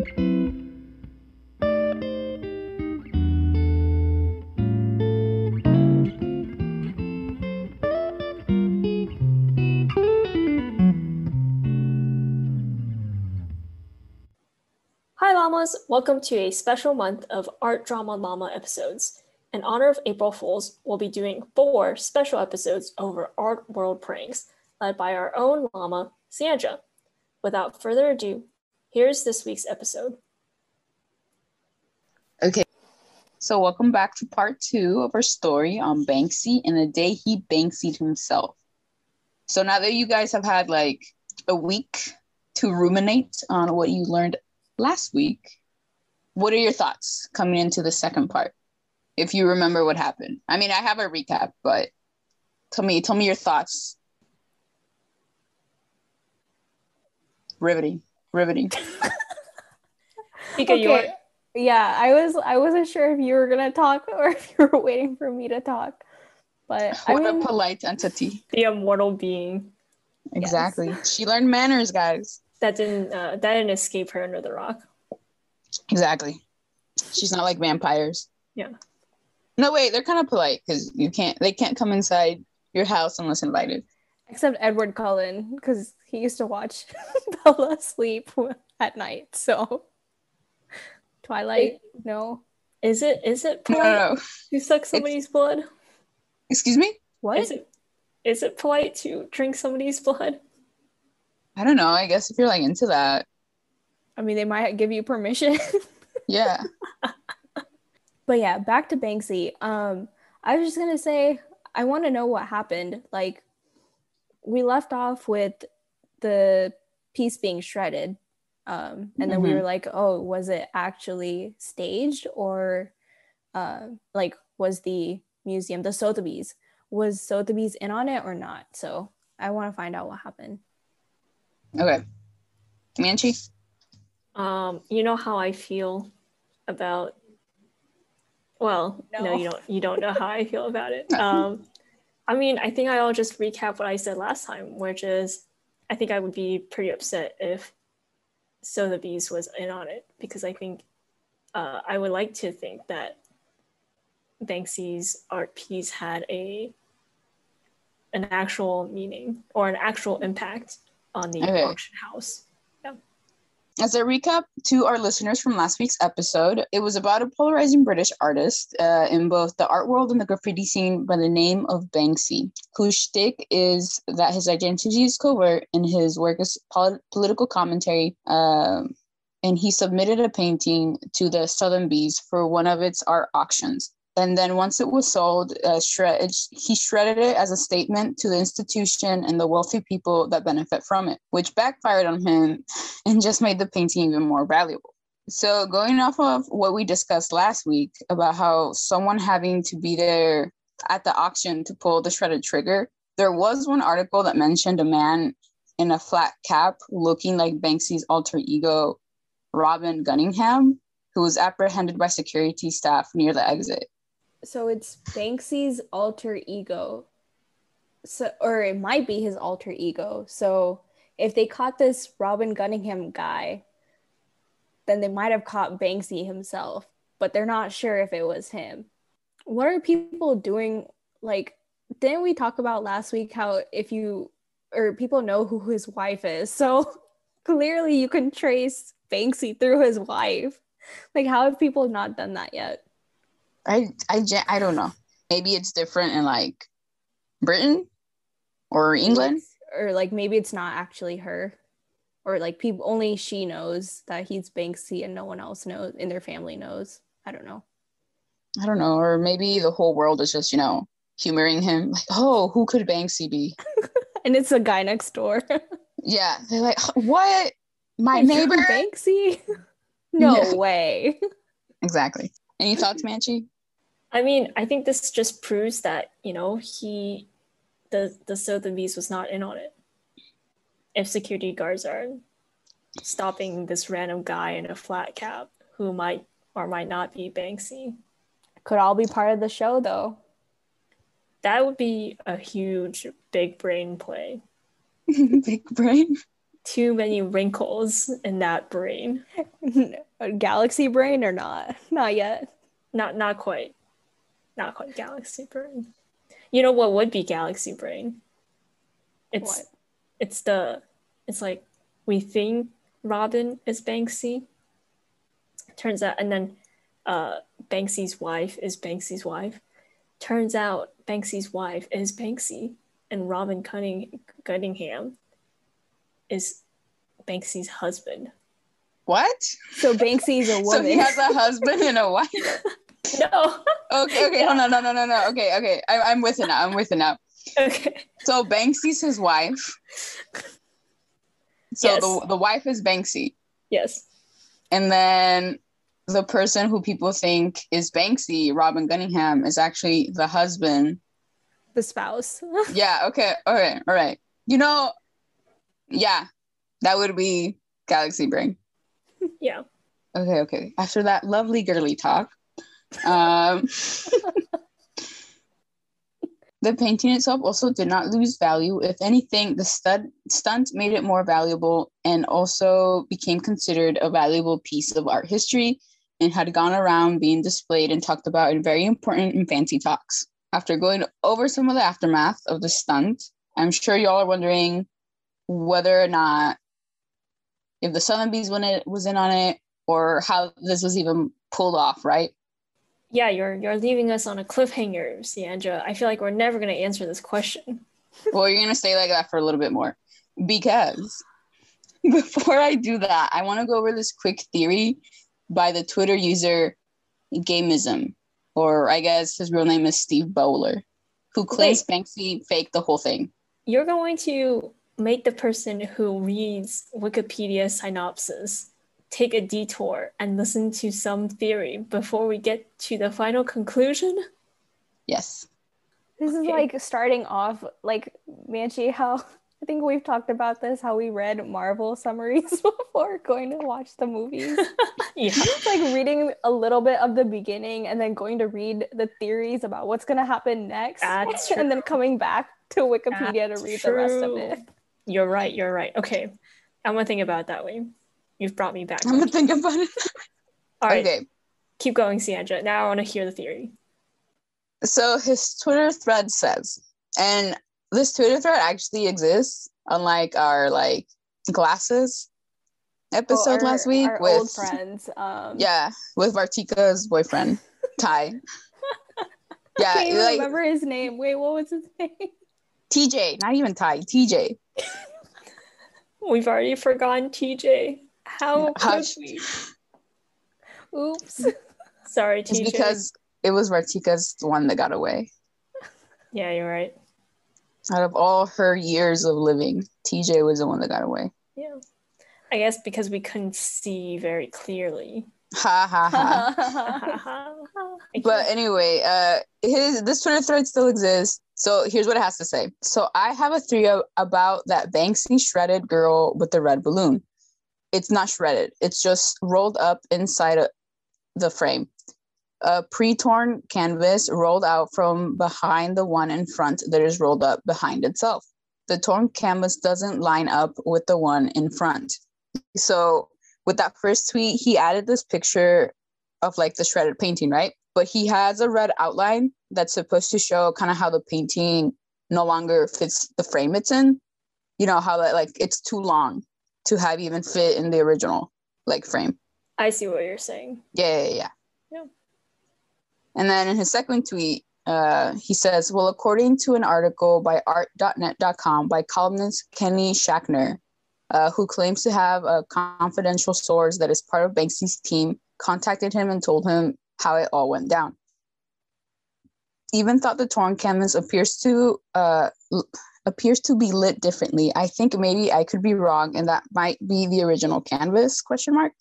Hi, Llamas! Welcome to a special month of Art Drama Llama episodes. In honor of April Fools, we'll be doing four special episodes over Art World pranks, led by our own llama, Sandra. Without further ado, here's this week's episode. Okay, so welcome back to part two of our story on Banksy and the day he Banksy'd himself. So now that you guys have had like a week to ruminate on what you learned last week, what are your thoughts coming into the second part? If you remember what happened. I mean, I have a recap, but tell me, tell me your thoughts. Riveting, riveting. Mika, you Okay. Yeah, I was I wasn't sure if you were gonna talk or if you were waiting for me to talk. But I What mean, a polite entity. the immortal being Exactly. She learned manners, guys. that didn't uh, that didn't escape her under the rock. Exactly. She's not like vampires. Yeah. No, wait, they're kind of polite because you can't. They can't come inside your house unless invited. Except Edward Cullen, because he used to watch Bella sleep at night. So Twilight, no. Is it is it No, polite no, no. to suck somebody's blood? Excuse me. What? Is it is it polite to drink somebody's blood? I don't know. I guess if you're like into that, I mean, they might give you permission. yeah. but yeah, back to Banksy. Um, I was just gonna say I want to know what happened. Like, we left off with the piece being shredded, um, and then we Mhm. were like, "Oh, was it actually staged, or uh, like was the museum the Sotheby's was Sotheby's in on it or not?" So I want to find out what happened. Okay. Comanche. Um, you know how I feel about well, no. No. you don't you don't know how I feel about it. Um I mean, I think I'll just recap what I said last time, which is I think I would be pretty upset if Sotheby's was in on it because I think uh, I would like to think that Banksy's art piece had a an actual meaning or an actual impact on the Okay. auction house. As a recap to our listeners from last week's episode, it was about a polarizing British artist uh, in both the art world and the graffiti scene by the name of Banksy, whose shtick is that his identity is covert and his work is pol- political commentary. Um, and he submitted a painting to the Sotheby's for one of its art auctions. And then once it was sold, uh, shred- he shredded it as a statement to the institution and the wealthy people that benefit from it, which backfired on him and just made the painting even more valuable. So, going off of what we discussed last week about how someone having to be there at the auction to pull the shredded trigger, there was one article that mentioned a man in a flat cap looking like Banksy's alter ego, Robin Gunningham, who was apprehended by security staff near the exit. So it's Banksy's alter ego. So or it might be his alter ego. So if they caught this Robin Gunningham guy, then they might have caught Banksy himself, but they're not sure if it was him. What are people doing like didn't we talk about last week how if you or people know who his wife is. So clearly you can trace Banksy through his wife. Like how have people not done that yet? I, I, I don't know. Maybe it's different in like Britain or England. or like maybe it's not actually her or like people only she knows that he's banksy and no one else knows in their family knows i don't know I don't know, or maybe the whole world is just, you know, humoring him. Like, oh, who could Banksy be? and it's a guy next door Yeah, they're like, what? My neighbor? banksy no Yeah. way Exactly. Any thoughts, Manchi? I mean, I think this just proves that, you know, he the the Sotheby's was not in on it. If security guards are stopping this random guy in a flat cap who might or might not be Banksy, could all be part of the show though that would be a huge big brain play. Big brain. too many wrinkles in that brain. Galaxy brain or not? Not yet. Not not quite. Not quite galaxy brain. You know what would be galaxy brain? It's What? it's the it's like we think Robin is Banksy. Turns out and then uh Banksy's wife is Banksy's wife. Turns out Banksy's wife is Banksy and Robin Cunning Cunningham is Banksy's husband. What? So Banksy's a woman. So he has a husband and a wife. No. Okay, okay, hold on, no, no, no, no. Okay, okay, I, I'm with it now. I'm with it now. okay. So Banksy's his wife. So Yes. the the wife is Banksy, Yes. and then the person who people think is Banksy, Robin Gunningham, is actually the husband. the spouse. Yeah. Okay. All right. All right. You know, yeah, that would be Galaxy Brain. Yeah. Okay. Okay. After that lovely girly talk, um, the painting itself also did not lose value. If anything, the stud stunt made it more valuable and also became considered a valuable piece of art history and had gone around being displayed and talked about in very important and fancy talks. After going over some of the aftermath of the stunt, I'm sure y'all are wondering whether or not if the Sotheby's when it was in on it or how this was even pulled off, right? Yeah, you're you're leaving us on a cliffhanger, Siandra. I feel like we're never gonna answer this question. well, you're gonna stay like that for a little bit more because before I do that, I want to go over this quick theory by the Twitter user Gameism, or I guess his real name is Steve Bowler, who claims Banksy faked the whole thing. You're going to make the person who reads Wikipedia synopsis take a detour and listen to some theory before we get to the final conclusion. Yes. This is like starting off like Manchi, how I think we've talked about this, how we read Marvel summaries before going to watch the movies. Yeah. It's like reading a little bit of the beginning and then going to read the theories about what's gonna happen next. That's and then coming back to Wikipedia to That's read the rest of it. You're right, you're right. Okay. I'm gonna think about it that way. You've brought me back. I'm gonna think about it. All right, Okay. keep going, Siandra. Now I want to hear the theory. So his Twitter thread says, and this Twitter thread actually exists, unlike our like glasses episode Oh, our- last week our with old friends. Um yeah, with Vartika's boyfriend, Ty. Yeah, I can't like remember his name. Wait, what was his name? TJ, not even Ty, TJ. We've already forgotten TJ. How could we? Oops. Sorry, It's TJ. because it was Vartika's the one that got away. yeah, you're right. Out of all her years of living, TJ was the one that got away. Yeah. I guess because we couldn't see very clearly. Ha ha ha. I but can't- anyway, uh, his this Twitter thread still exists. So here's what it has to say. So I have a theory about that Banksy shredded girl with the red balloon. It's not shredded. It's just rolled up inside a, the frame. A pre-torn canvas rolled out from behind the one in front that is rolled up behind itself. The torn canvas doesn't line up with the one in front. So with that first tweet, he added this picture of like the shredded painting, right? But he has a red outline that's supposed to show kind of how the painting no longer fits the frame it's in. You know, how that like it's too long to have even fit in the original like frame. I see what you're saying. Yeah, yeah, yeah. Yeah. And then in his second tweet, uh, he says, Well, according to an article by artnet.com by columnist Kenny Schachter, uh, who claims to have a confidential source that is part of Banksy's team, contacted him and told him how it all went down. Even thought the torn canvas appears to uh, appears to be lit differently. I think maybe I could be wrong, and that might be the original canvas? Question mark.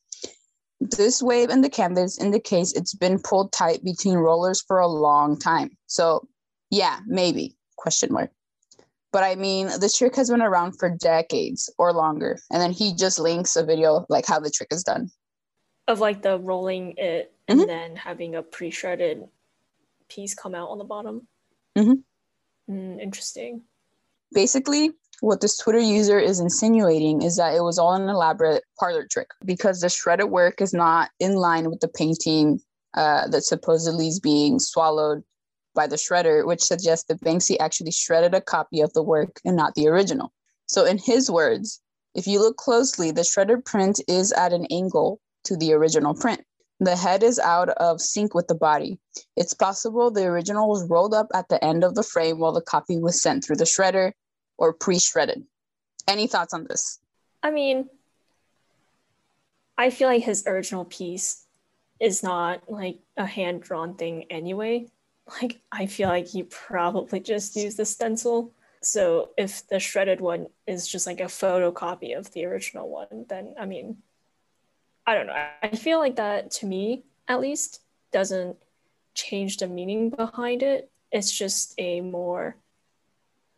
This wave in the canvas indicates it's been pulled tight between rollers for a long time. So, yeah, maybe? Question mark. But I mean, this trick has been around for decades or longer. And then he just links a video like how the trick is done. Of like the rolling it and Mhm. then having a pre-shredded piece come out on the bottom. Mhm. Mm, interesting. Basically, what this Twitter user is insinuating is that it was all an elaborate parlor trick because the shredded work is not in line with the painting uh, that supposedly is being swallowed by the shredder, which suggests that Banksy actually shredded a copy of the work and not the original. So, in his words, if you look closely, the shredded print is at an angle to the original print. The head is out of sync with the body. It's possible the original was rolled up at the end of the frame while the copy was sent through the shredder or pre shredded. Any thoughts on this? I mean, I feel like his original piece is not like a hand drawn thing anyway. Like, I feel like he probably just used the stencil. So if the shredded one is just like a photocopy of the original one, then I mean, I don't know. I feel like that to me, at least, doesn't change the meaning behind it. It's just a more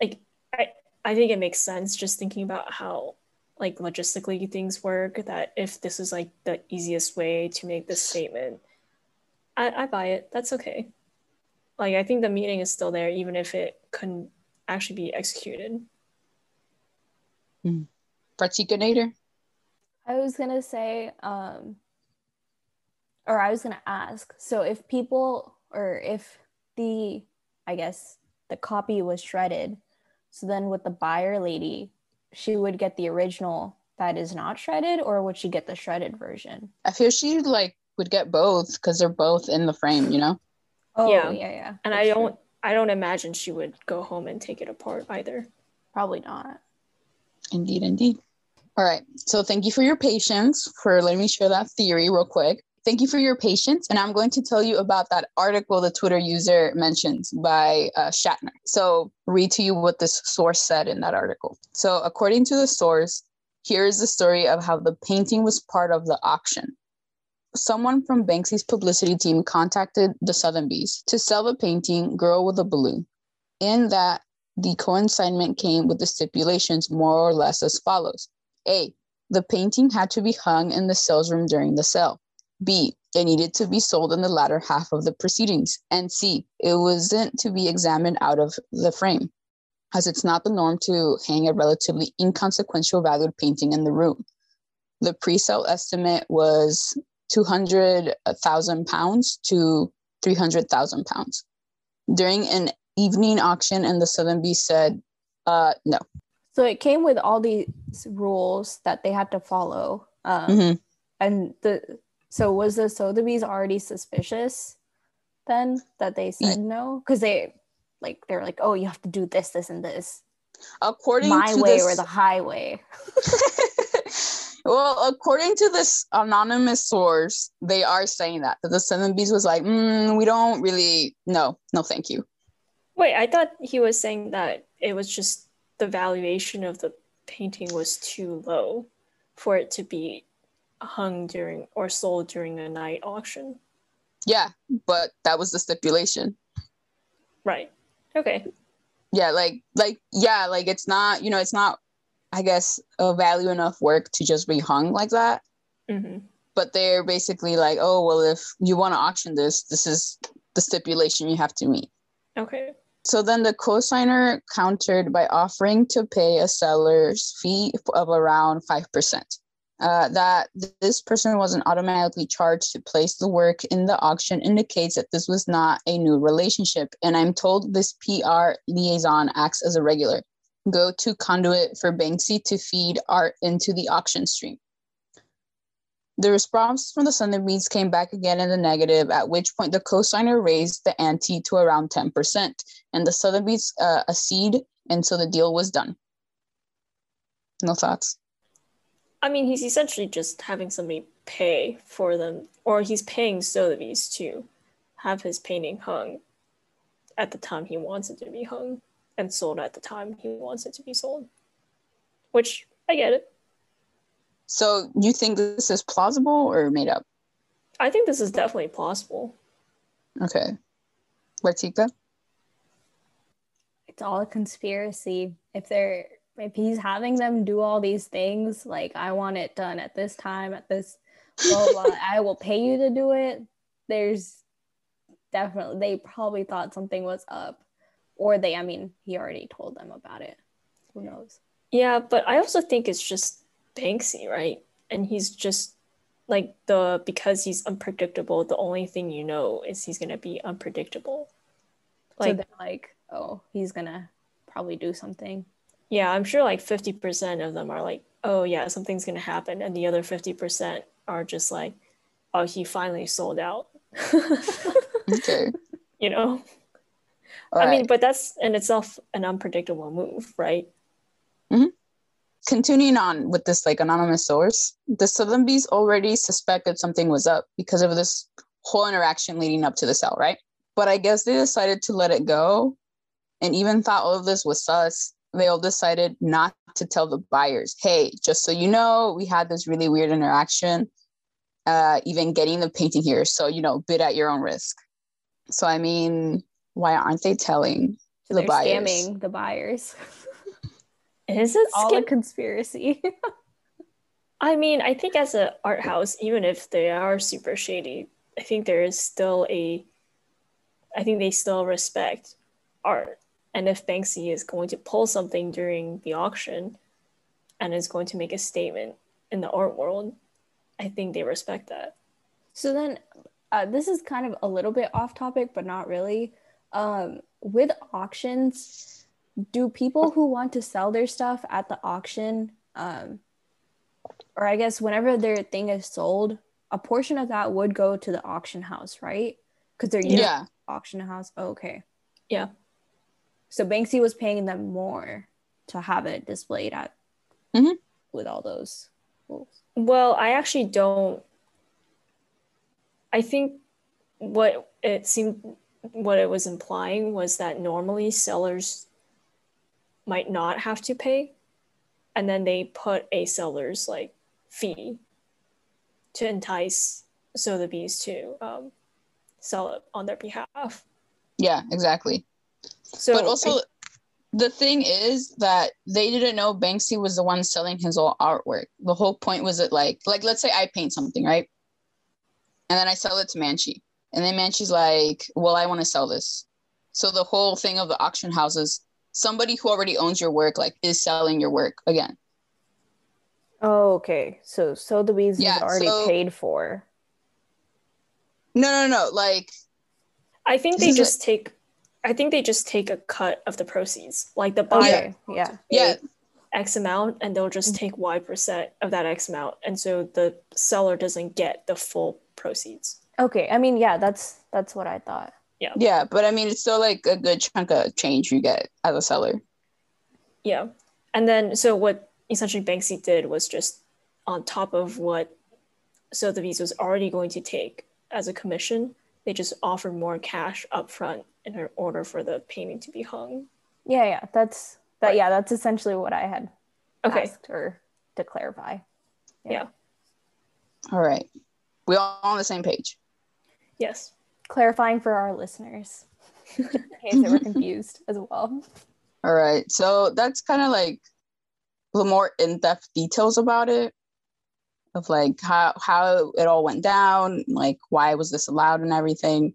like I I think it makes sense just thinking about how like logistically things work that if this is like the easiest way to make this statement, I, I buy it. That's okay. Like I think the meaning is still there even if it couldn't actually be executed. Mm. Nader? I was gonna say, um, or I was gonna ask. So if people, or if the, I guess the copy was shredded, so then with the buyer lady, she would get the original that is not shredded, or would she get the shredded version? I feel she like would get both because they're both in the frame, you know. Oh yeah, yeah, yeah. And I don't, true. I don't imagine she would go home and take it apart either. Probably not. Indeed, indeed. All right. So thank you for your patience for letting me share that theory real quick. Thank you for your patience. And I'm going to tell you about that article the Twitter user mentioned by uh, Shatner. So, read to you what this source said in that article. So, according to the source, here is the story of how the painting was part of the auction. Someone from Banksy's publicity team contacted the Sotheby's to sell the painting Girl with a Balloon. In that, the consignment came with the stipulations more or less as follows a. The painting had to be hung in the sales room during the sale. B. It needed to be sold in the latter half of the proceedings. And C. It wasn't to be examined out of the frame, as it's not the norm to hang a relatively inconsequential valued painting in the room. The pre sale estimate was 200,000 pounds to 300,000 pounds. During an evening auction, and the Sotheby's said, uh, no, so it came with all these rules that they had to follow. Um, mm-hmm. And the so was the Sotheby's already suspicious then that they said no? Because they like they're like, oh, you have to do this, this, and this. According my to way this... or the highway. well, according to this anonymous source, they are saying that that the Sotheby's was like, mm, we don't really no, no, thank you. Wait, I thought he was saying that it was just the valuation of the painting was too low for it to be hung during or sold during a night auction. Yeah, but that was the stipulation. Right. Okay. Yeah, like like yeah, like it's not, you know, it's not I guess a value enough work to just be hung like that. Mm-hmm. But they're basically like, oh well, if you want to auction this, this is the stipulation you have to meet. Okay. So then the cosigner countered by offering to pay a seller's fee of around 5%. Uh, that this person wasn't automatically charged to place the work in the auction indicates that this was not a new relationship. And I'm told this PR liaison acts as a regular go to conduit for Banksy to feed art into the auction stream. The response from the Sotheby's came back again in the negative, at which point the cosigner raised the ante to around 10%, and the Sotheby's uh, acceded, and so the deal was done. No thoughts? I mean, he's essentially just having somebody pay for them, or he's paying Sotheby's to have his painting hung at the time he wants it to be hung and sold at the time he wants it to be sold. Which I get it. So you think this is plausible or made up? I think this is definitely plausible. Okay. Latika? It's all a conspiracy. If they're if he's having them do all these things, like I want it done at this time, at this blah, blah, I will pay you to do it. There's definitely they probably thought something was up. Or they, I mean, he already told them about it. who knows? Yeah, but I also think it's just Banksy, right? And he's just like the because he's unpredictable, the only thing you know is he's gonna be unpredictable. so Like they're like, oh, he's gonna probably do something. yeah, I'm sure like 50% of them are like, oh yeah, something's gonna happen, and the other 50% are just like, oh, he finally sold out. Okay. you know? All I right. mean, but that's in itself an unpredictable move, right? Mm-hmm. Continuing on with this like anonymous source, the Sotheby's already suspected something was up because of this whole interaction leading up to the sale, right? But I guess they decided to let it go and even thought all of this was sus. They all decided not to tell the buyers, hey, just so you know, we had this really weird interaction, uh, even getting the painting here. So, you know, bid at your own risk. So, I mean, why aren't they telling So the they're buyers? scamming the buyers. Is it All a conspiracy. I mean, I think as an art house, even if they are super shady, I think there is still a, I think they still respect art. And if Banksy is going to pull something during the auction and is going to make a statement in the art world, I think they respect that. So then, uh, this is kind of a little bit off topic, but not really. Um, with auctions, do people who want to sell their stuff at the auction, um, or I guess whenever their thing is sold, a portion of that would go to the auction house, right? Because they're Yeah. auction house. Oh, okay. Yeah. So Banksy was paying them more to have it displayed at Mhm. with all those rules. Well, I actually don't. I think what it seemed, what it was implying was that normally sellers might not have to pay, and then they put a seller's like fee to entice Sotheby's to um, sell it on their behalf. Yeah, exactly. So, but also the thing is that they didn't know banksy was the one selling his old artwork the whole point was that like like let's say i paint something right and then i sell it to manchi and then manchi's like well i want to sell this so the whole thing of the auction houses somebody who already owns your work like is selling your work again Oh, okay. So so Sotheby's Yeah, is already so- paid for. no no no like I think they is a- just take. I think they just take a cut of the proceeds. Like the buyer Okay. Yeah. yeah X amount and they'll just take Y percent of that X amount. And so the seller doesn't get the full proceeds. Okay. I mean, yeah, that's that's what I thought. Yeah Yeah, but i mean it's still like a good chunk of change you get as a seller Yeah. And then so what essentially Banksy did was just on top of what Sotheby's was already going to take as a commission, they just offered more cash upfront in order for the painting to be hung. Yeah, yeah. That's that. Right. Yeah, that's essentially what I had Okay. asked or to clarify. Yeah. all right we all on the same page Yes. Clarifying for our listeners in case they were mm-hmm. confused as well. All right. So that's kind of like the more in-depth details about it of like how how it all went down, like why was this allowed and everything.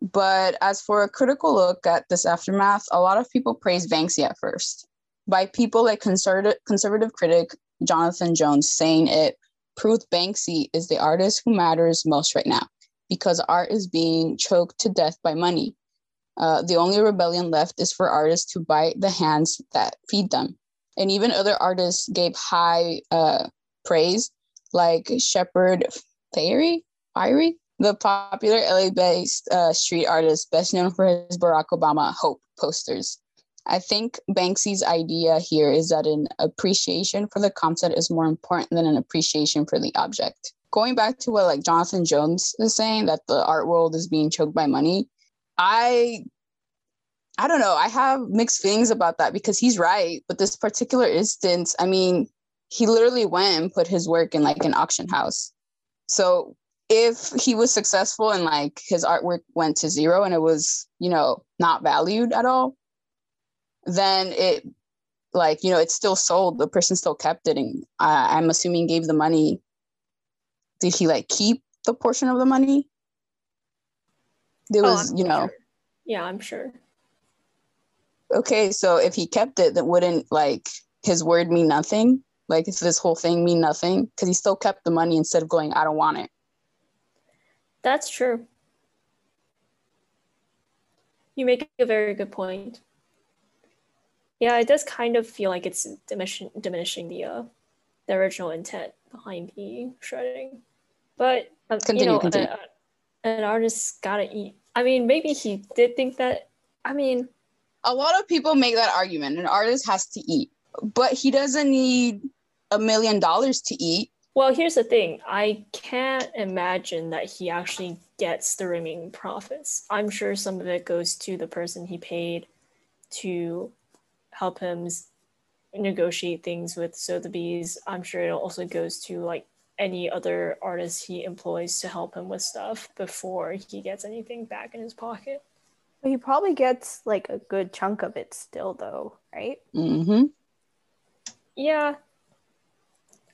But as for a critical look at this aftermath, a lot of people praise Banksy at first. By people like conservative conservative critic Jonathan Jones saying it proved Banksy is the artist who matters most right now because art is being choked to death by money. Uh, the only rebellion left is for artists to bite the hands that feed them. And even other artists gave high uh, praise, like Shepard Fairey, the popular LA-based uh, street artist best known for his Barack Obama Hope posters. I think Banksy's idea here is that an appreciation for the concept is more important than an appreciation for the object. Going back to what like Jonathan Jones is saying that the art world is being choked by money, I I don't know. I have mixed feelings about that because he's right. But this particular instance, I mean, he literally went and put his work in like an auction house. So if he was successful and like his artwork went to zero and it was, you know, not valued at all, then it like, you know, it's still sold. The person still kept it. And I, I'm assuming gave the money. Did he like keep the portion of the money? There Oh, was, I'm you know, sure. Yeah, I'm sure. Okay, so if he kept it, then wouldn't like his word mean nothing? Like if this whole thing mean nothing? Because he still kept the money instead of going, I don't want it. That's true. You make a very good point. Yeah, it does kind of feel like it's diminishing, diminishing the uh, the original intent behind the shredding. But uh, continue, you know, continue. A, an artist's gotta eat. I mean, maybe he did think that. I mean, a lot of people make that argument. An artist has to eat, but he doesn't need a million dollars to eat. Well, here's the thing. I can't imagine that he actually gets the remaining profits. I'm sure some of it goes to the person he paid to help him negotiate things with Sotheby's. I'm sure it also goes to like any other artists he employs to help him with stuff before he gets anything back in his pocket. He probably gets like a good chunk of it still, though, right? Mm-hmm. Yeah.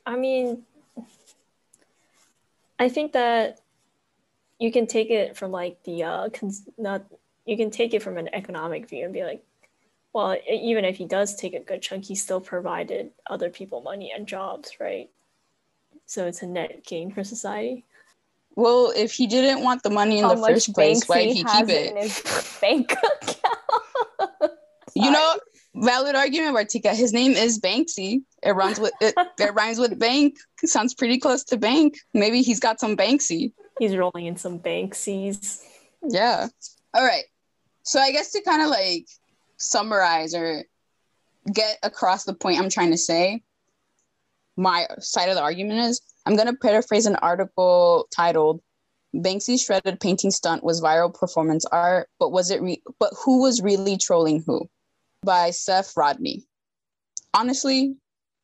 I mean, I think that you can take it from like the uh, cons- not you can take it from an economic view and be like, well, even if he does take a good chunk, he still provided other people money and jobs, right? So it's a net gain for society. Well, if he didn't want the money in How the first place, why did he keep it? In his bank account. you know, valid argument, Vartika. His name is Banksy. It runs with it, it rhymes with bank. It sounds pretty close to bank. Maybe he's got some Banksy. He's rolling in some Banksies. Yeah. All right. So I guess to kind of like summarize or get across the point I'm trying to say, my side of the argument is I'm going to paraphrase an article titled Banksy's shredded painting stunt was viral performance art, but was it re- but who was really trolling who? By Seph Rodney. Honestly,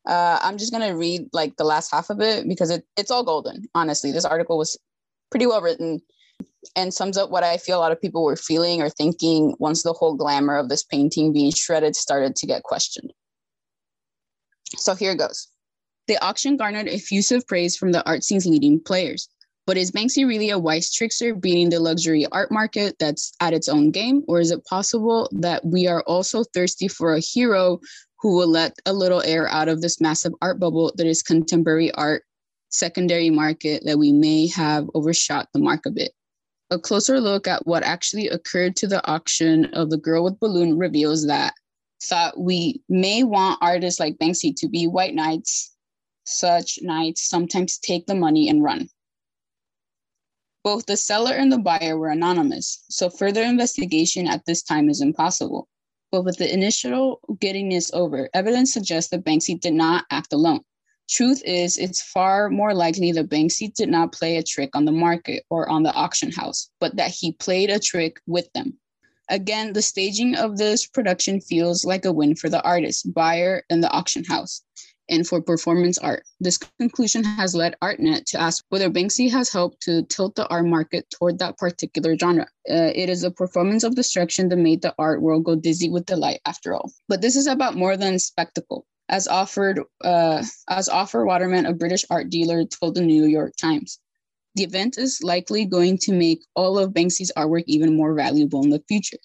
uh, I'm just gonna read like the last half of it because it, it's all golden. Honestly, this article was pretty well written and sums up what I feel a lot of people were feeling or thinking once the whole glamour of this painting being shredded started to get questioned. So here it goes. The auction garnered effusive praise from the art scene's leading players. But is Banksy really a wise trickster beating the luxury art market that's at its own game? Or is it possible that we are also thirsty for a hero who will let a little air out of this massive art bubble that is contemporary art secondary market that we may have overshot the mark a bit? A closer look at what actually occurred to the auction of the girl with balloon reveals that thought we may want artists like Banksy to be white knights such knights sometimes take the money and run. Both the seller and the buyer were anonymous, so further investigation at this time is impossible. But with the initial giddiness over, evidence suggests that Banksy did not act alone. Truth is, it's far more likely that Banksy did not play a trick on the market or on the auction house, but that he played a trick with them. Again, the staging of this production feels like a win for the artist, buyer, and the auction house and for performance art. This conclusion has led ArtNet to ask whether Banksy has helped to tilt the art market toward that particular genre. Uh, it is a performance of destruction that made the art world go dizzy with delight after all. But this is about more than spectacle. As offered, uh, as Offer Waterman, a British art dealer, told the New York Times. The event is likely going to make all of Banksy's artwork even more valuable in the future.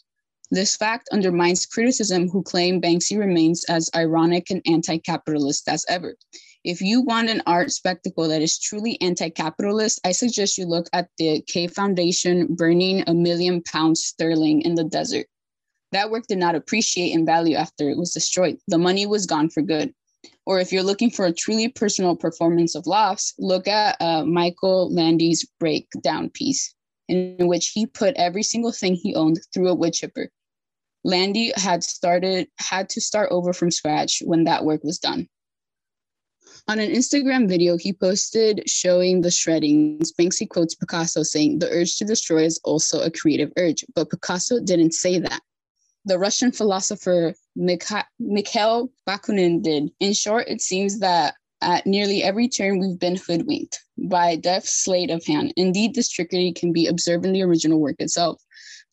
This fact undermines criticism who claim Banksy remains as ironic and anti capitalist as ever. If you want an art spectacle that is truly anti capitalist, I suggest you look at the K Foundation burning a million pounds sterling in the desert. That work did not appreciate in value after it was destroyed. The money was gone for good. Or if you're looking for a truly personal performance of loss, look at uh, Michael Landy's breakdown piece, in which he put every single thing he owned through a wood chipper. Landy had started had to start over from scratch when that work was done. On an Instagram video he posted showing the shreddings, Banksy quotes Picasso saying, The urge to destroy is also a creative urge, but Picasso didn't say that. The Russian philosopher Mikhail Bakunin did. In short, it seems that at nearly every turn, we've been hoodwinked by a deft sleight of hand. Indeed, this trickery can be observed in the original work itself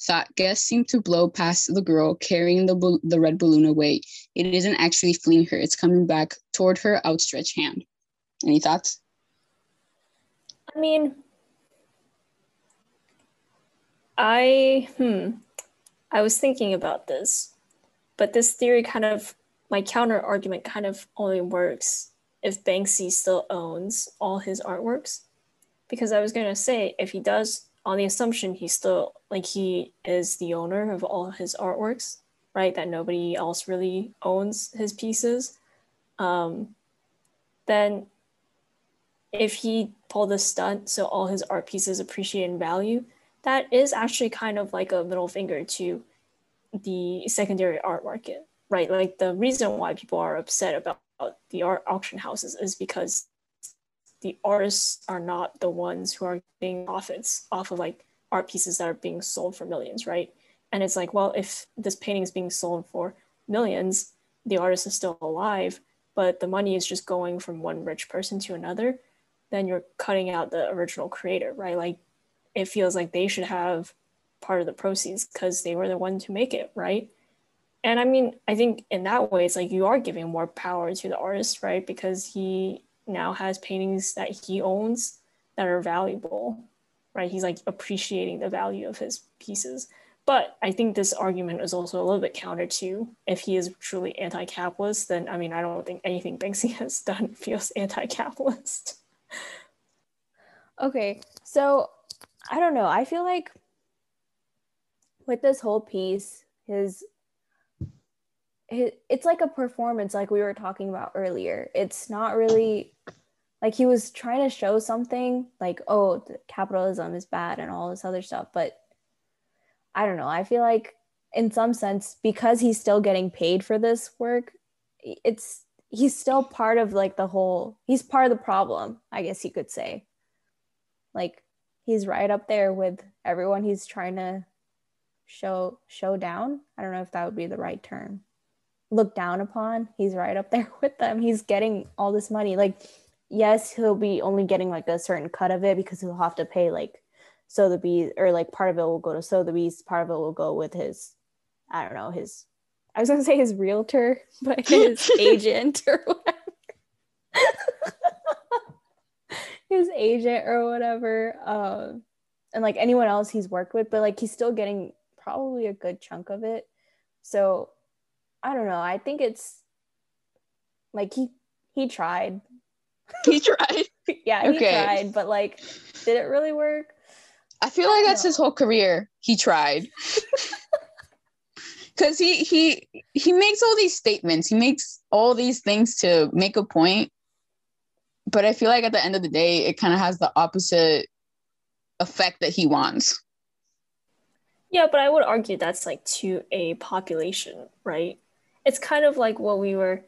thought guests seemed to blow past the girl carrying the, the red balloon away. It isn't actually fleeing her, it's coming back toward her outstretched hand. Any thoughts? I mean, I, hmm, I was thinking about this. but this theory kind of my counter argument kind of only works if Banksy still owns all his artworks. Because I was going to say, if he does, on the assumption he's still like he is the owner of all his artworks, right? That nobody else really owns his pieces. Um, then if he pulled a stunt so all his art pieces appreciate in value, that is actually kind of like a middle finger to the secondary art market, right? Like the reason why people are upset about the art auction houses is because the artists are not the ones who are getting profits off of like art pieces that are being sold for millions, right? And it's like, well, if this painting is being sold for millions, the artist is still alive, but the money is just going from one rich person to another, then you're cutting out the original creator, right? Like it feels like they should have part of the proceeds because they were the one to make it, right? And I mean, I think in that way, it's like you are giving more power to the artist, right? Because he now has paintings that he owns that are valuable, right? He's like appreciating the value of his pieces. But I think this argument is also a little bit counter to if he is truly anti capitalist, then I mean, I don't think anything Banksy has done feels anti capitalist. Okay, so I don't know. I feel like with this whole piece, his, his it's like a performance, like we were talking about earlier. It's not really like he was trying to show something, like oh, capitalism is bad and all this other stuff. But I don't know. I feel like in some sense, because he's still getting paid for this work, it's he's still part of like the whole. He's part of the problem, I guess you could say. Like he's right up there with everyone he's trying to show show down. I don't know if that would be the right term. Look down upon. He's right up there with them. He's getting all this money. Like, yes, he'll be only getting like a certain cut of it because he'll have to pay like Sotheby's or like part of it will go to Sotheby's, part of it will go with his, I don't know, his I was gonna say his realtor, but his agent or whatever. his agent or whatever. Um, and like anyone else he's worked with, but like he's still getting probably a good chunk of it. So I don't know. I think it's like he he tried. He tried. yeah, he okay. tried, but like did it really work? I feel like that's his whole career. He tried. Cuz he he he makes all these statements. He makes all these things to make a point. But I feel like at the end of the day it kind of has the opposite effect that he wants. Yeah, but I would argue that's like to a population, right? It's kind of like what we were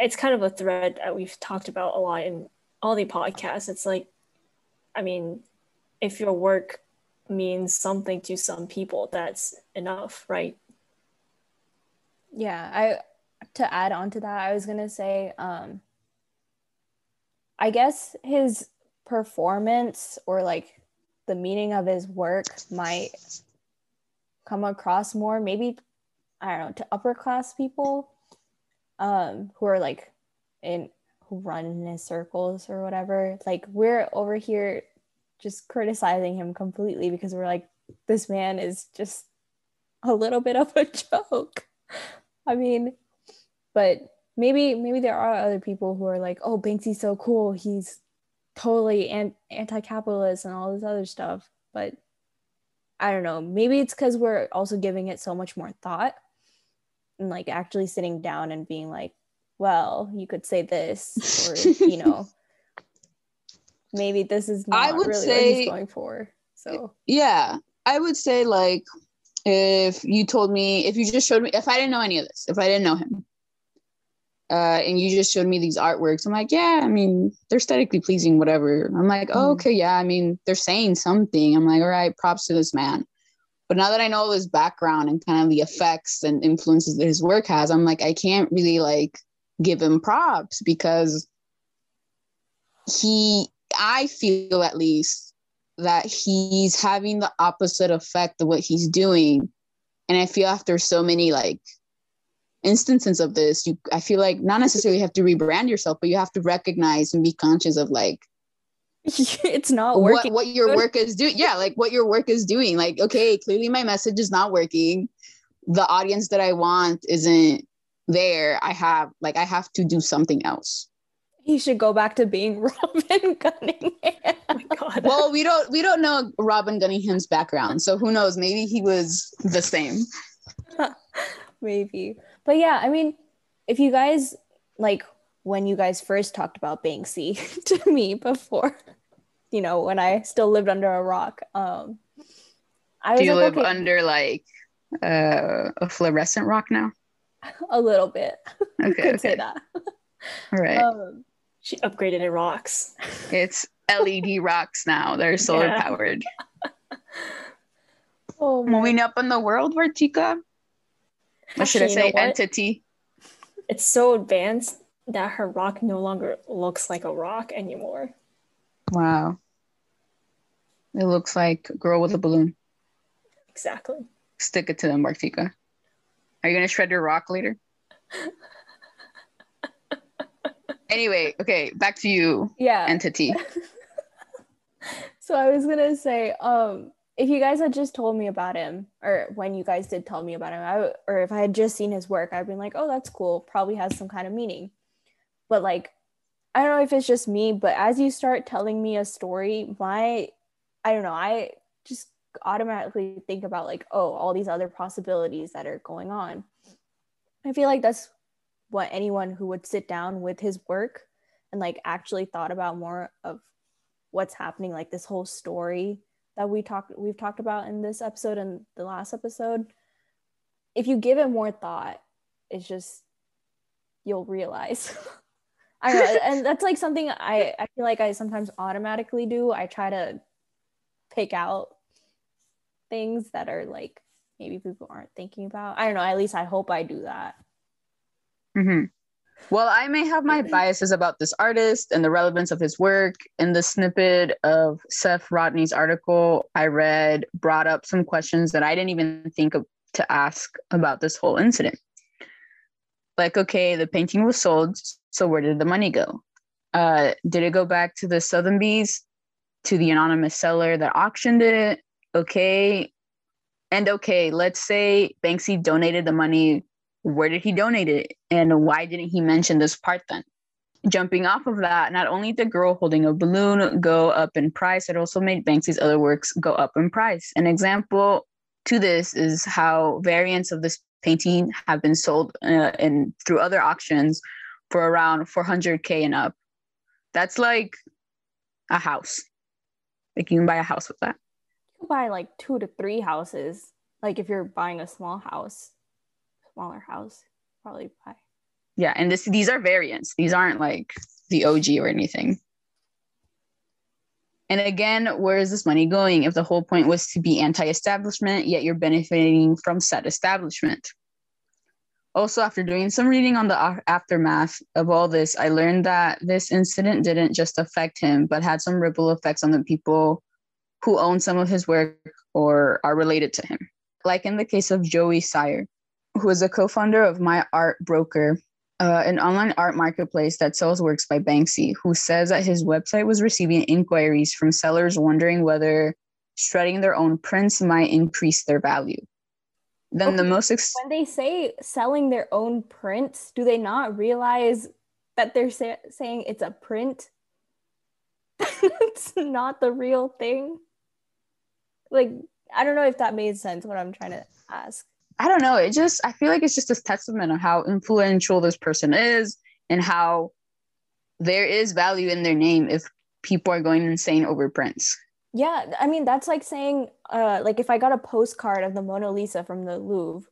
it's kind of a thread that we've talked about a lot in all the podcasts. It's like I mean, if your work means something to some people, that's enough, right? Yeah, I to add on to that, I was gonna say, um I guess his performance or like the meaning of his work might come across more maybe i don't know to upper class people um who are like in who run in circles or whatever like we're over here just criticizing him completely because we're like this man is just a little bit of a joke. I mean but maybe maybe there are other people who are like oh banksy's so cool he's totally an- anti-capitalist and all this other stuff but i don't know maybe it's because we're also giving it so much more thought and like actually sitting down and being like well you could say this or you know maybe this is not I would really say, what he's going for so yeah i would say like if you told me if you just showed me if i didn't know any of this if i didn't know him uh, and you just showed me these artworks. I'm like, yeah, I mean, they're aesthetically pleasing, whatever. I'm like, oh, mm. okay, yeah, I mean, they're saying something. I'm like, all right, props to this man. But now that I know his background and kind of the effects and influences that his work has, I'm like, I can't really like give him props because he, I feel at least that he's having the opposite effect of what he's doing. And I feel after so many like instances of this you i feel like not necessarily you have to rebrand yourself but you have to recognize and be conscious of like it's not working what, what your work is doing yeah like what your work is doing like okay clearly my message is not working the audience that I want isn't there, I have like I have to do something else. He should go back to being Robin Gunningham. Oh my god. Well, we don't we don't know Robin Gunningham's background, so who knows? Maybe he was the same. Maybe. But yeah, I mean, if you guys like when you guys first talked about Banksy to me before, you know, when I still lived under a rock, um I was Do you like, live okay, under like uh, a fluorescent rock now? a little bit. Okay, Could okay. say that. All right. Um, She upgraded in rocks. it's LED rocks now. They're solar Yeah. powered. oh my Moving up in the world, Vartika. Or should I Actually, you know say entity? It's so advanced that her rock no longer looks like a rock anymore. Wow. It looks like girl with a balloon. Exactly. Stick it to them, Vartika. Are you gonna shred your rock later? anyway, okay, back to you, yeah. entity. So I was gonna say, um, if you guys had just told me about him, or when you guys did tell me about him, I w- or if I had just seen his work, I'd been like, oh, that's cool. Probably has some kind of meaning. But like, I don't know if it's just me, but as you start telling me a story, my, I don't know, I just automatically think about like, oh, all these other possibilities that are going on. I feel like that's what anyone who would sit down with his work and like actually thought about more of what's happening like this whole story that we talked we've talked about in this episode and the last episode if you give it more thought it's just you'll realize i don't know and that's like something i i feel like i sometimes automatically do. I try to pick out things that are like maybe people aren't thinking about. I don't know at least i hope i do that. Hmm Well, I may have my biases about this artist and the relevance of his work. In the snippet of Seph Rodney's article I read, brought up some questions that I didn't even think of to ask about this whole incident. Like, okay, the painting was sold, so where did the money go? Uh, did it go back to the Sotheby's, to the anonymous seller that auctioned it? Okay, and okay, let's say Banksy donated the money. Where did he donate it? And why didn't he mention this part then? Jumping off of that not only did the girl holding a balloon go up in price it also made banksy's other works go up in price. An example to this is how variants of this painting have been sold uh, in through other auctions for around 400k and up that's like a house like you can buy a house with that you could buy like two to three houses like if you're buying a small house smaller house probably buy Yeah, and this these are variants. These aren't like the OG or anything. And again, where is this money going if the whole point was to be anti-establishment, yet you're benefiting from said establishment? Also, after doing some reading on the aftermath of all this, I learned that this incident didn't just affect him, but had some ripple effects on the people who own some of his work or are related to him. Like in the case of Joey Syer, who is a co-founder of My Art Broker, uh, an online art marketplace that sells works by Banksy, who says that his website was receiving inquiries from sellers wondering whether shredding their own prints might increase their value. Then the most ex- when they say selling their own prints, do they not realize that they're sa- saying it's a print? it's not the real thing. Like, I don't know if that made sense. What I'm trying to ask. I don't know. It just I feel like it's just a testament of how influential this person is and how there is value in their name if people are going insane over prints. Yeah, I mean that's like saying, uh, like if I got a postcard of the Mona Lisa from the Louvre,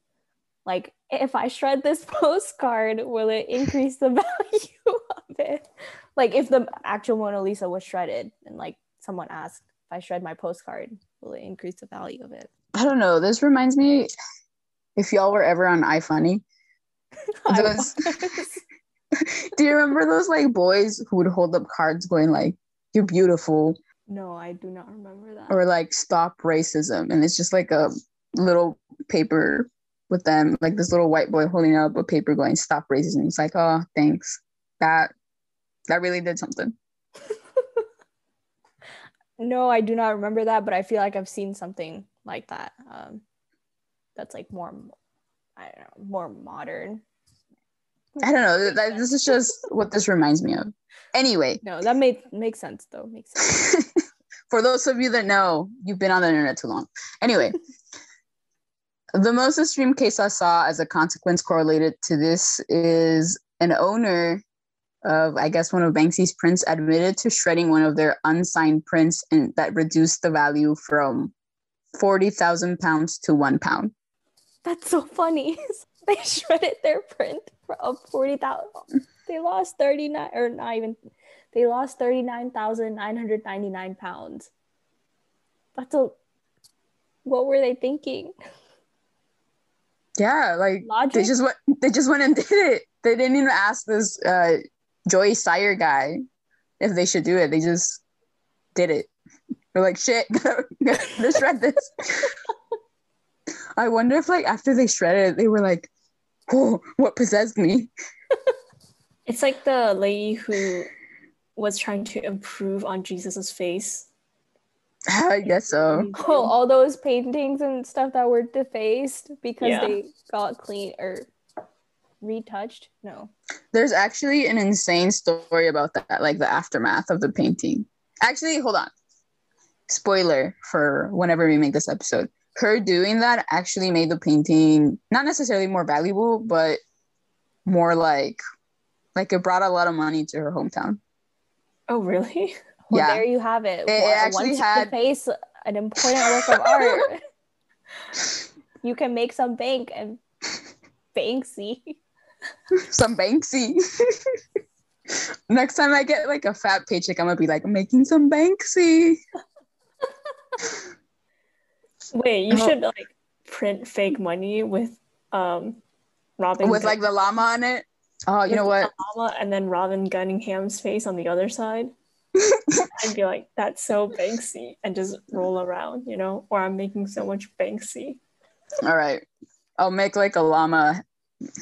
like if I shred this postcard, will it increase the value of it? Like if the actual Mona Lisa was shredded, and like someone asked if I shred my postcard, will it increase the value of it? I don't know. This reminds me if y'all were ever on iFunny. Those- Do you remember those like boys who would hold up cards going like "You're beautiful" no, I do not remember that. or like "Stop racism," and it's just like a little paper with them, like this little white boy holding up a paper going "Stop racism." It's like, oh, thanks. That that really did something. no, I do not remember that, but I feel like I've seen something like that. Um, that's like more I don't know, more modern. I don't know. That, this is just what this reminds me of. Anyway, No, that made makes sense though. Makes sense. for those of you that know, you've been on the internet too long. Anyway, the most extreme case I saw as a consequence correlated to this is an owner of, I guess, one of Banksy's prints admitted to shredding one of their unsigned prints and that reduced the value from 40,000 pounds to one pound. That's so funny. they shredded their print of forty thousand. They lost thirty nine, or not even. They lost thirty nine thousand nine hundred ninety nine pounds. That's a. What were they thinking? Yeah, like Logic. they just went they just went and did it. They didn't even ask this uh Joey Syer guy if they should do it. They just did it. They're like, shit, let's shred this. I wonder if like after they shredded it, they were like, oh, what possessed me? It's like the lady who was trying to improve on Jesus's face. I guess so. Oh, all those paintings and stuff that were defaced because Yeah. they got clean or retouched. No. There's actually an insane story about that, like the aftermath of the painting. Actually, hold on. Spoiler for whenever we make this episode. Her doing that actually made the painting not necessarily more valuable, but more like like it brought a lot of money to her hometown. Oh, really? Well, Yeah. there you have it. It- it actually Once had- you deface an important work of art, you can make some bank and Banksy. Some Banksy. Next time I get like a fat paycheck, I'm gonna be like, making some Banksy. Wait, you Oh. should like print fake money with um Robin With like the llama on it. Oh, you know what? Llama and then Robin Gunningham's face on the other side. I'd be like, that's so Banksy, and just roll around, you know, or I'm making so much Banksy. All right. I'll make like a llama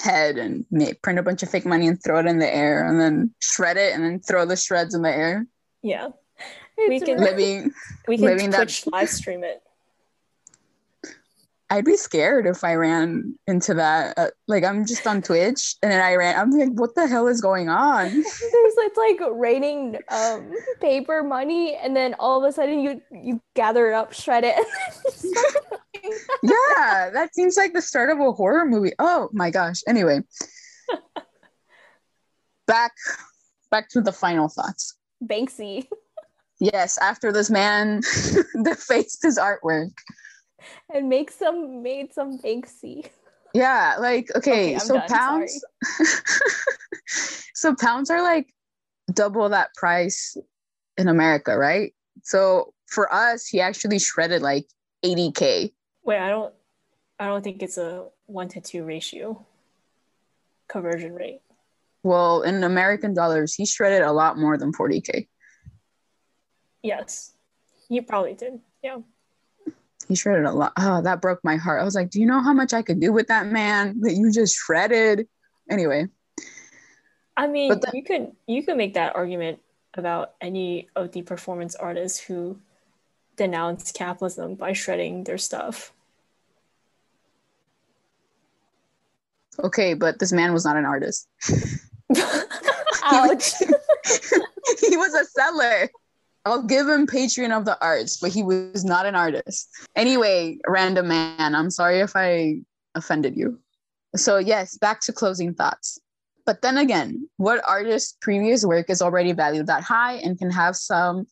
head and make, print a bunch of fake money and throw it in the air and then shred it and then throw the shreds in the air. Yeah, We It's can- really- Living, we can Living that- Twitch live stream it. I'd be scared if I ran into that. Uh, like I'm just on Twitch and then I ran. I'm like, what the hell is going on? There's it's like raining um paper money and then all of a sudden you you gather it up, shred it. yeah, that seems like the start of a horror movie. Oh my gosh. Anyway, back back to the final thoughts. Banksy. Yes, after this man defaced his artwork. And make some made some Banksy. Yeah, like okay, Okay, so done, pounds so pounds are like double that price in America, right? So for us, he actually shredded like 80k. Wait, I don't, I don't think it's a one to two ratio conversion rate. Well, in American dollars, he shredded a lot more than 40k. Yes, you probably did. Yeah. He shredded a lot. Oh, that broke my heart. I was like, do you know how much I could do with that man that you just shredded? Anyway, I mean, you could you could make that argument about any of the performance artists who denounce capitalism by shredding their stuff. okay, but this man was not an artist. Ouch. he was a seller. I'll give him patron of the arts, but he was not an artist. Anyway, random man, I'm sorry if I offended you. So, yes, back to closing thoughts. But then again, what artist's previous work is already valued that high and can have some,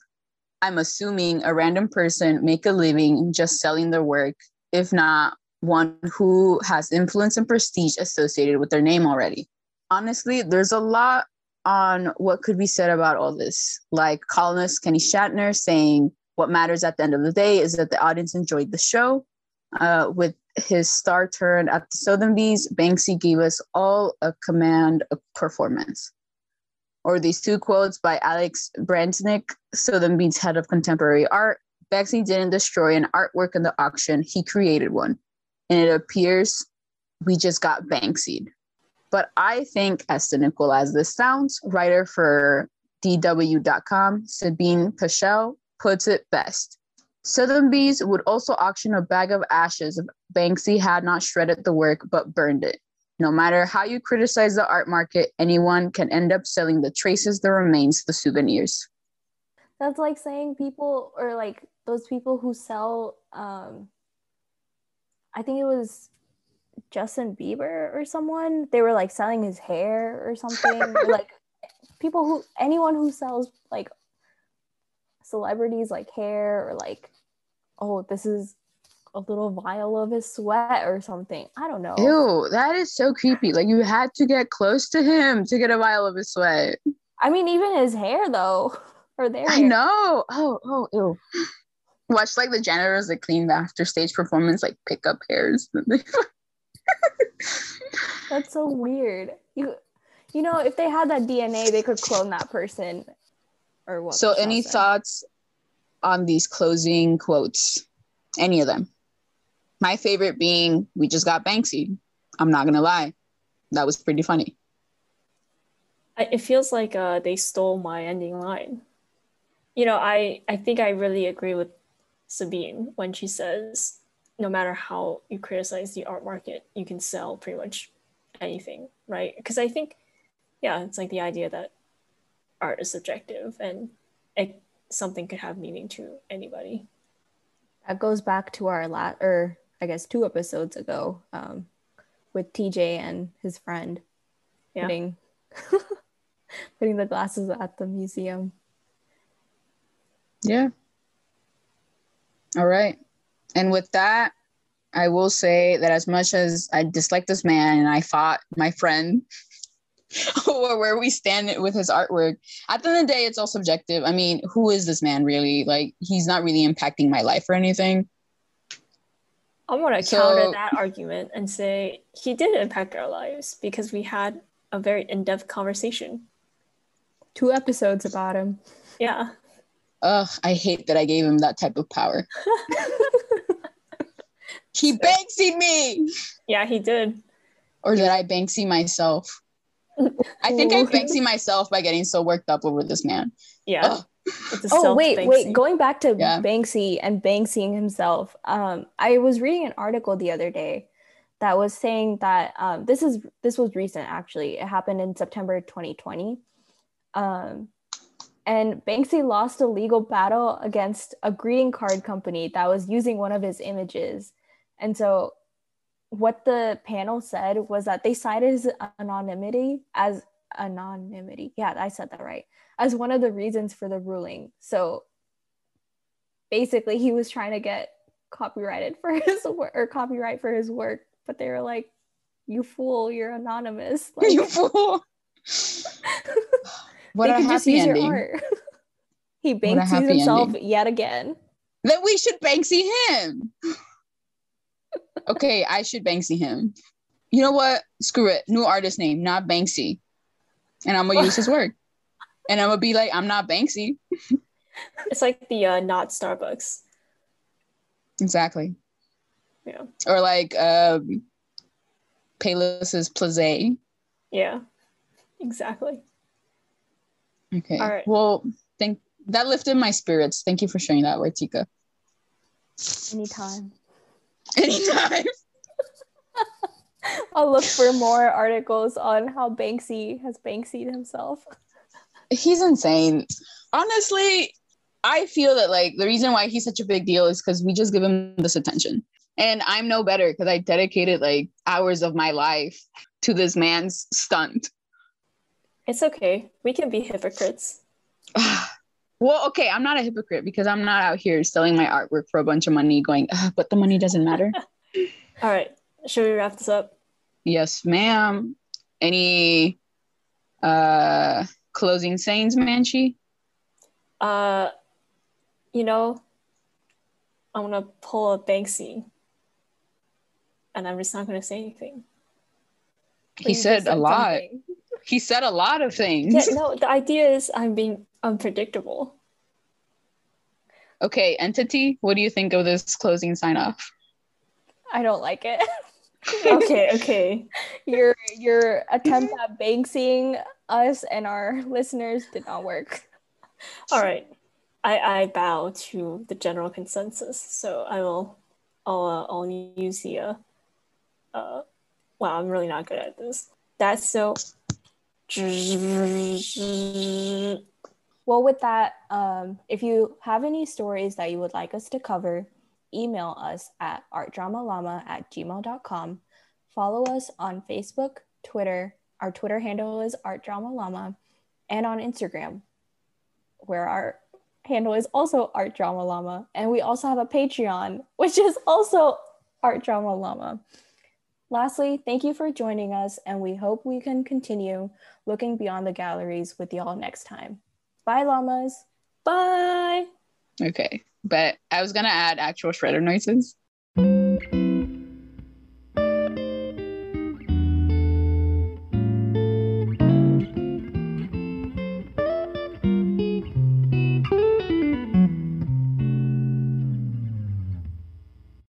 I'm assuming, a random person make a living just selling their work, if not one who has influence and prestige associated with their name already? Honestly, there's a lot on what could be said about all this. Like columnist Kenny Schachter saying, What matters at the end of the day is that the audience enjoyed the show. Uh, with his star turn at the Sotheby's, Banksy gave us all a command of performance. Or these two quotes by Alex Branczik, Sotheby's head of contemporary art. Banksy didn't destroy an artwork in the auction, he created one. And it appears we just got Banksy'd. But I think, as cynical as this sounds, writer for DW.com, Sabine Peschel, puts it best. Sotheby's would also auction a bag of ashes if Banksy had not shredded the work but burned it. No matter how you criticize the art market, anyone can end up selling the traces, the remains, the souvenirs. That's like saying people or like those people who sell um I think it was Justin Bieber or someone. They were like selling his hair or something. or, like people who anyone who sells like celebrities like hair or like oh this is a little vial of his sweat or something. I don't know. Ew, that is so creepy. Like you had to get close to him to get a vial of his sweat. I mean, even his hair though, or their. I hair. know. Oh, oh, ew. Watch like the janitors that clean the after stage performance, like pick up hairs. That's so weird. You, you know, if they had that DNA, they could clone that person, or what? so, any saying? thoughts on these closing quotes? Any of them? My favorite being, "We just got Banksy." I'm not gonna lie, that was pretty funny. I, it feels like uh, they stole my ending line. You know, I, I think I really agree with Sabine when she says, no matter how you criticize the art market, you can sell pretty much anything, right? Because I think, yeah, it's like the idea that art is subjective and it, something could have meaning to anybody. that goes back to our last, or I guess two episodes ago, um, with TJ and his friend Yeah. putting putting the glasses at the museum. Yeah. All right. And with that, I will say that as much as I dislike this man and I fought my friend or where we stand with his artwork, at the end of the day, it's all subjective. I mean, who is this man really? Like, he's not really impacting my life or anything. I want to So- counter that argument and say he did impact our lives because we had a very in-depth conversation. Two episodes about him. Yeah. Ugh, I hate that I gave him that type of power. he Banksy me, Yeah, he did. or did I Banksy myself? I think I Banksy myself by getting so worked up over this man. Yeah. Ugh. It's a Oh wait, self-Banksy. wait. Going back to Yeah. Banksy and Banksying himself, um, I was reading an article the other day that was saying that um, this is this was recent actually. It happened in September 2020, um, and Banksy lost a legal battle against a greeting card company that was using one of his images, and so what the panel said was that they cited his anonymity as anonymity. Yeah, I said that right as one of the reasons for the ruling. So basically, he was trying to get copyrighted for his work or copyright for his work, but they were like, "You fool! You're anonymous. Like, you fool. what they a could just happy use ending. your art." he Banksy himself ending. yet again. Then we should Banksy him. Okay, I should Banksy him. You know what? Screw it. New artist name, not Banksy. And I'm gonna use his work. And I'm gonna be like, I'm not Banksy. It's like the uh, not Starbucks. Exactly. Yeah. Or like um Payless's Plaze. Yeah. Exactly. Okay. All right. Well, thank that lifted my spirits. Thank you for sharing that, Vartika. Anytime. Anytime. I'll look for more articles on how Banksy has Banksied himself. he's insane. Honestly, I feel that like the reason why he's such a big deal is because we just give him this attention. And I'm no better because I dedicated like hours of my life to this man's stunt. It's okay. We can be hypocrites. well, okay, I'm not a hypocrite because I'm not out here selling my artwork for a bunch of money going, but the money doesn't matter. All right. Should we wrap this up? yes, ma'am. Any uh closing sayings, Manchi? Uh, you know, I'm gonna pull a Banksy, and I'm just not gonna say anything. He said a lot. something. He said a lot of things. Yeah, no. The idea is I'm being unpredictable. Okay, entity, what do you think of this closing sign off? I don't like it. Okay. Okay. your your attempt at Banksying us and our listeners did not work. All right. I, I bow to the general consensus. So I will I'll uh, I'll use the uh, uh wow I'm really not good at this. That's so well with that um if you have any stories that you would like us to cover email us at artdramalama at gmail.com follow us on facebook twitter our twitter handle is artdramalama and on instagram where our handle is also artdramalama. And we also have a Patreon, which is also Art Drama Llama. Lastly, thank you for joining us, and we hope we can continue looking beyond the galleries with y'all next time. Bye, llamas. Bye. Okay. But I was to add actual shredder noises.